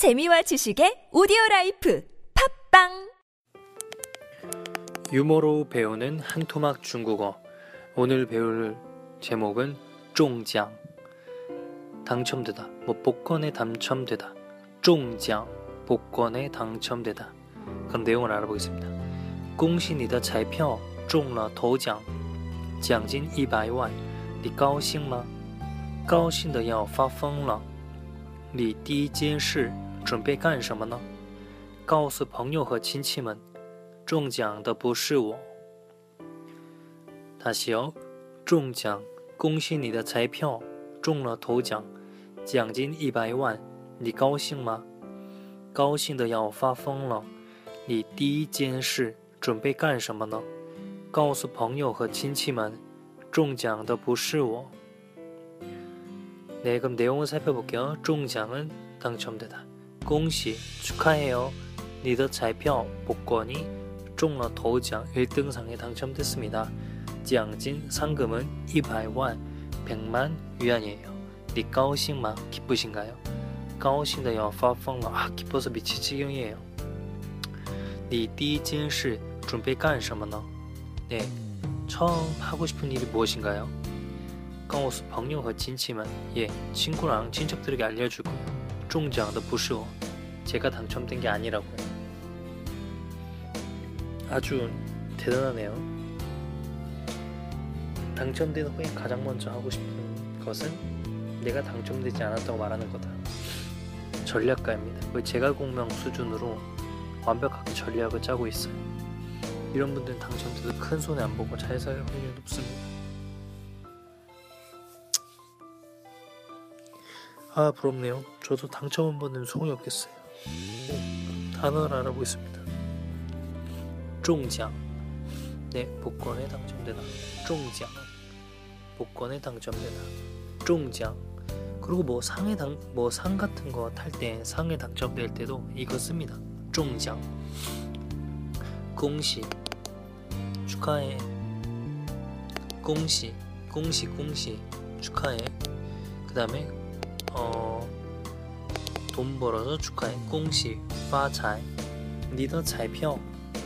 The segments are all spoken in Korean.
재미와 지식의 오디오 라이프 팝빵 유머로 배우는 한토막 중국어. 오늘 배울 제목은 중장. 당첨되다. 뭐 복권에 당첨되다. 중장. 복권에 당첨되다. 그럼 내용을 알아보겠습니다. 恭喜你的彩票中了头奖，奖金一百万，你高兴吗？高兴的要发疯了。你第一件事 准备干什么呢？告诉朋友和亲戚们，中奖的不是我。다시요. 中奖，恭喜你的彩票中了头奖，奖金一百万，你高兴吗？高兴的要发疯了。你第一件事准备干什么呢？告诉朋友和亲戚们，中奖的不是我。 네, 그럼 내용을 살펴볼게요. 중장은 당첨되다. 공시 축하해요. 니더 彩票 복권이 중러 도장 1등상에 당첨됐습니다. 奖金 상금은 200만 100만 위안이에요. 니高兴吗? 기쁘신가요? 高兴的要 发疯了. 아, 기뻐서 미칠 지경이에요. 니 第一件事 준비 干什么呢? 네. 처음 하고 싶은 일이 무엇인가요? 告诉 朋友和 친치만 예, 친구랑 친척들에게 알려주고 중장 더 부시오. 제가 당첨된 게 아니라고요. 아주 대단하네요. 당첨된 후에 가장 먼저 하고 싶은 것은 내가 당첨되지 않았다고 말하는 거다. 전략가입니다. 거의 제가 공명 수준으로 완벽하게 전략을 짜고 있어요. 이런 분들은 당첨돼도 큰 손해 안 보고 잘 살 확률이 높습니다. 아 부럽네요. 저도 당첨 한 번은 소용이 없겠어요. 단어를 알아보겠습니다. 중장 네 복권에 당첨되다. 중장 복권에 당첨되다. 중장 그리고 뭐 상에 당 뭐 상 같은 거 탈 때 상에 당첨될 때도 이거 씁니다. 중장 공시 축하해. 공시 공시 공시 축하해. 그 다음에 어, 돈 벌어서 축하해. 음. 공시, 파차이. 니더 잘 펴.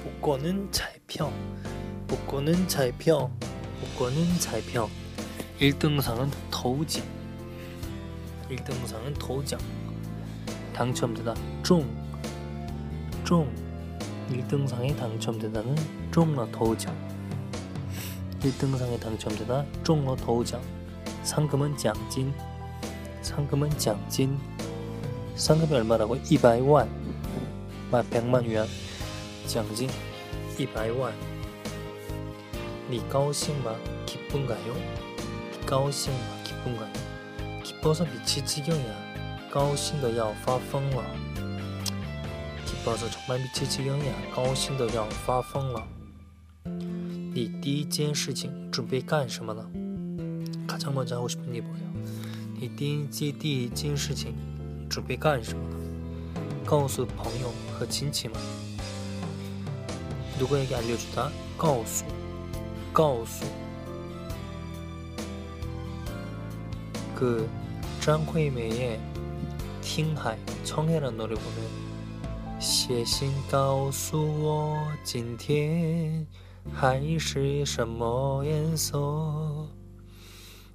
복권은 잘 펴. 복권은 잘 펴. 복권은 잘 펴. 1등상은 도우지 1등상은 도우장 당첨되다. 쫑. 쫑. 1등상에 당첨되다는 쫑러 도우장 1등상에 당첨되다 쫑러 도우장 상금은 장진. 상금은 장진 상금이 얼마라고? 200만 만 100만 위안 장진 200만 니高兴吗? 기쁜가요? 니高兴吗? 기쁜가요? 기뻐서 미칠 지경이야 高兴的要发疯了 기뻐서 정말 미칠 지경이야 高兴的要发疯了你第一件事情准备干什么呢? 가장 먼저 하고 싶은 게 뭐예요? 你第一件第一件事情准备干什么呢？告诉朋友和亲戚们。누구에게알려주다告诉 告诉 그张惠妹의 听海 청해란 노래 보면 写信告诉我今天海是什么颜色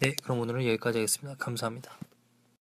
네, 그럼 오늘은 여기까지 하겠습니다. 감사합니다.